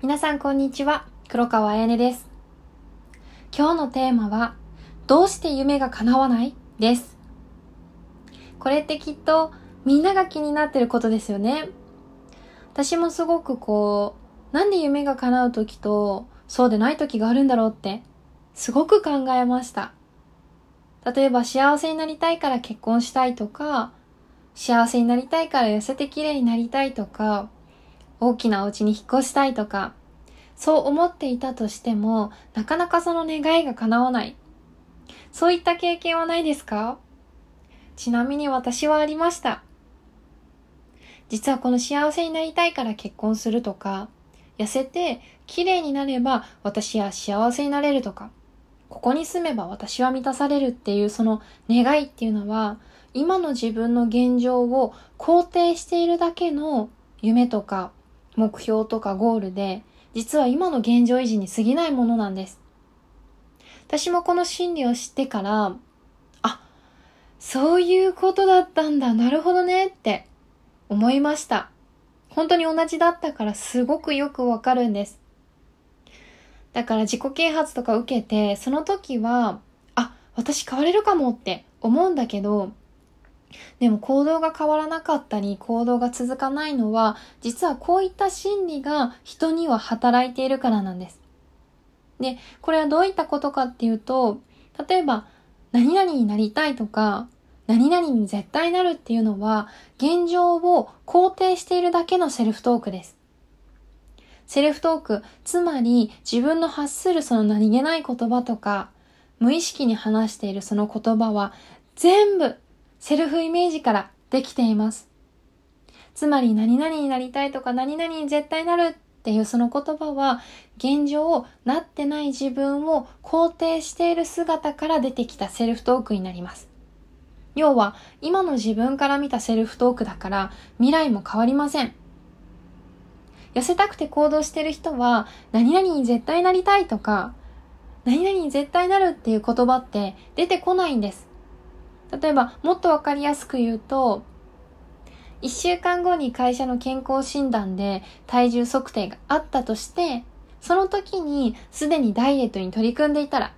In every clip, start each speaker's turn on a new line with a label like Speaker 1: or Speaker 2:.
Speaker 1: 皆さんこんにちは、黒川彩音です。今日のテーマは、どうして夢が叶わない？です。これってきっとみんなが気になってることですよね。私もすごくこう、なんで夢が叶う時とそうでない時があるんだろうって、すごく考えました。例えば幸せになりたいから結婚したいとか、幸せになりたいから痩せて綺麗になりたいとか、大きなお家に引っ越したいとか、そう思っていたとしても、なかなかその願いが叶わない。そういった経験はないですか？ちなみに私はありました。実はこの幸せになりたいから結婚するとか、痩せて綺麗になれば私は幸せになれるとか、ここに住めば私は満たされるっていうその願いっていうのは、今の自分の現状を肯定しているだけの夢とか目標とかゴールで、実は今の現状維持に過ぎないものなんです。私もこの心理を知ってから、あ、そういうことだったんだ、なるほどねって思いました。本当に同じだったからすごくよくわかるんです。だから自己啓発とか受けて、その時は、あ、私変われるかもって思うんだけど、でも行動が変わらなかったり行動が続かないのは実はこういった心理が人には働いているからなんです。で、これはどういったことかっていうと、例えば何々になりたいとか何々に絶対なるっていうのは現状を肯定しているだけのセルフトークです。セルフトーク、つまり自分の発するその何気ない言葉とか無意識に話しているその言葉は全部セルフイメージからできています。つまり何々になりたいとか何々に絶対なるっていうその言葉は現状なってない自分を肯定している姿から出てきたセルフトークになります。要は今の自分から見たセルフトークだから未来も変わりません。痩せたくて行動してる人は何々に絶対なりたいとか何々に絶対なるっていう言葉って出てこないんです。例えば、もっとわかりやすく言うと、1週間後に会社の健康診断で体重測定があったとして、その時にすでにダイエットに取り組んでいたら、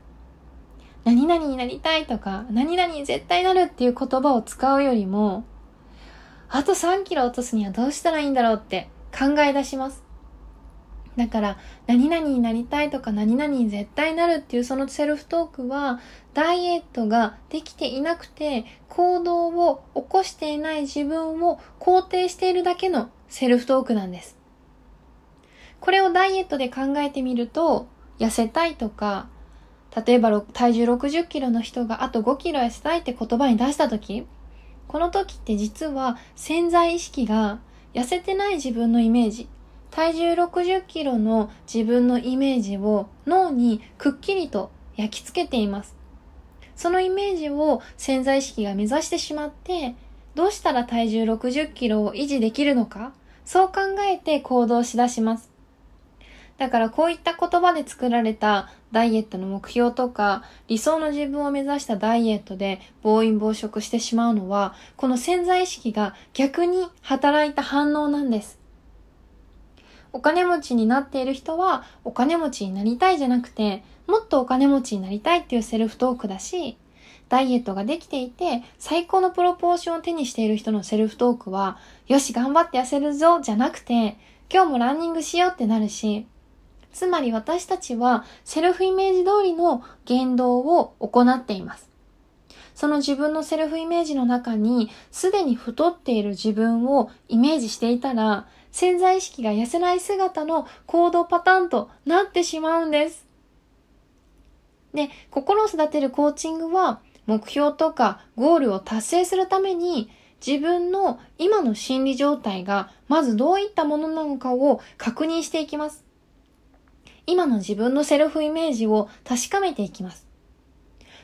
Speaker 1: 何々になりたいとか、何々に絶対なるっていう言葉を使うよりも、あと3キロ落とすにはどうしたらいいんだろうって考え出します。だから、何々になりたいとか何々に絶対なるっていうそのセルフトークは、ダイエットができていなくて、行動を起こしていない自分を肯定しているだけのセルフトークなんです。これをダイエットで考えてみると、痩せたいとか、例えば体重60キロの人があと5キロ痩せたいって言葉に出した時、この時って実は潜在意識が痩せてない自分のイメージ、体重60キロの自分のイメージを脳にくっきりと焼き付けています。そのイメージを潜在意識が目指してしまって、どうしたら体重60キロを維持できるのかそう考えて行動しだします。だからこういった言葉で作られたダイエットの目標とか理想の自分を目指したダイエットで暴飲暴食してしまうのはこの潜在意識が逆に働いた反応なんです。お金持ちになっている人はお金持ちになりたいじゃなくて、もっとお金持ちになりたいっていうセルフトークだし、ダイエットができていて、最高のプロポーションを手にしている人のセルフトークは、よし、頑張って痩せるぞ、じゃなくて、今日もランニングしようってなるし、つまり私たちはセルフイメージ通りの言動を行っています。その自分のセルフイメージの中に、すでに太っている自分をイメージしていたら、潜在意識が痩せない姿の行動パターンとなってしまうんです。で、心を育てるコーチングは、目標とかゴールを達成するために、自分の今の心理状態がまずどういったものなのかを確認していきます。今の自分のセルフイメージを確かめていきます。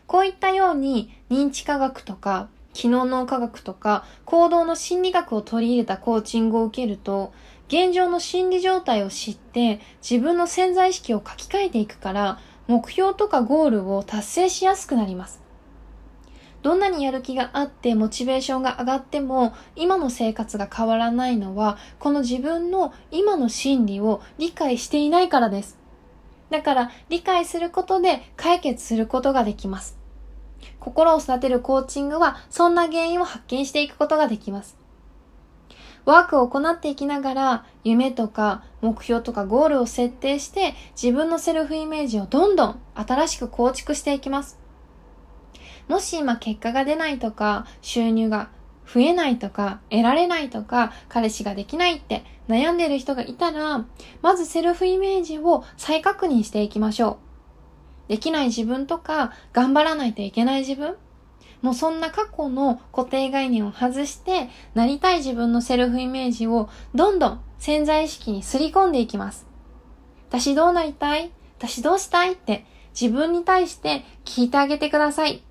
Speaker 1: こういったように認知科学とか機能脳科学とか行動の心理学を取り入れたコーチングを受けると、現状の心理状態を知って自分の潜在意識を書き換えていくから、目標とかゴールを達成しやすくなります。どんなにやる気があってモチベーションが上がっても今の生活が変わらないのはこの自分の今の心理を理解していないからです。だから理解することで解決することができます。心を育てるコーチングはそんな原因を発見していくことができます。ワークを行っていきながら夢とか目標とかゴールを設定して自分のセルフイメージをどんどん新しく構築していきます。もし今結果が出ないとか収入が増えないとか得られないとか彼氏ができないって悩んでいる人がいたらまずセルフイメージを再確認していきましょう。できない自分とか頑張らないといけない自分もうそんな過去の固定概念を外して、なりたい自分のセルフイメージをどんどん潜在意識にすり込んでいきます。私どうなりたい？私どうしたい？って自分に対して聞いてあげてください。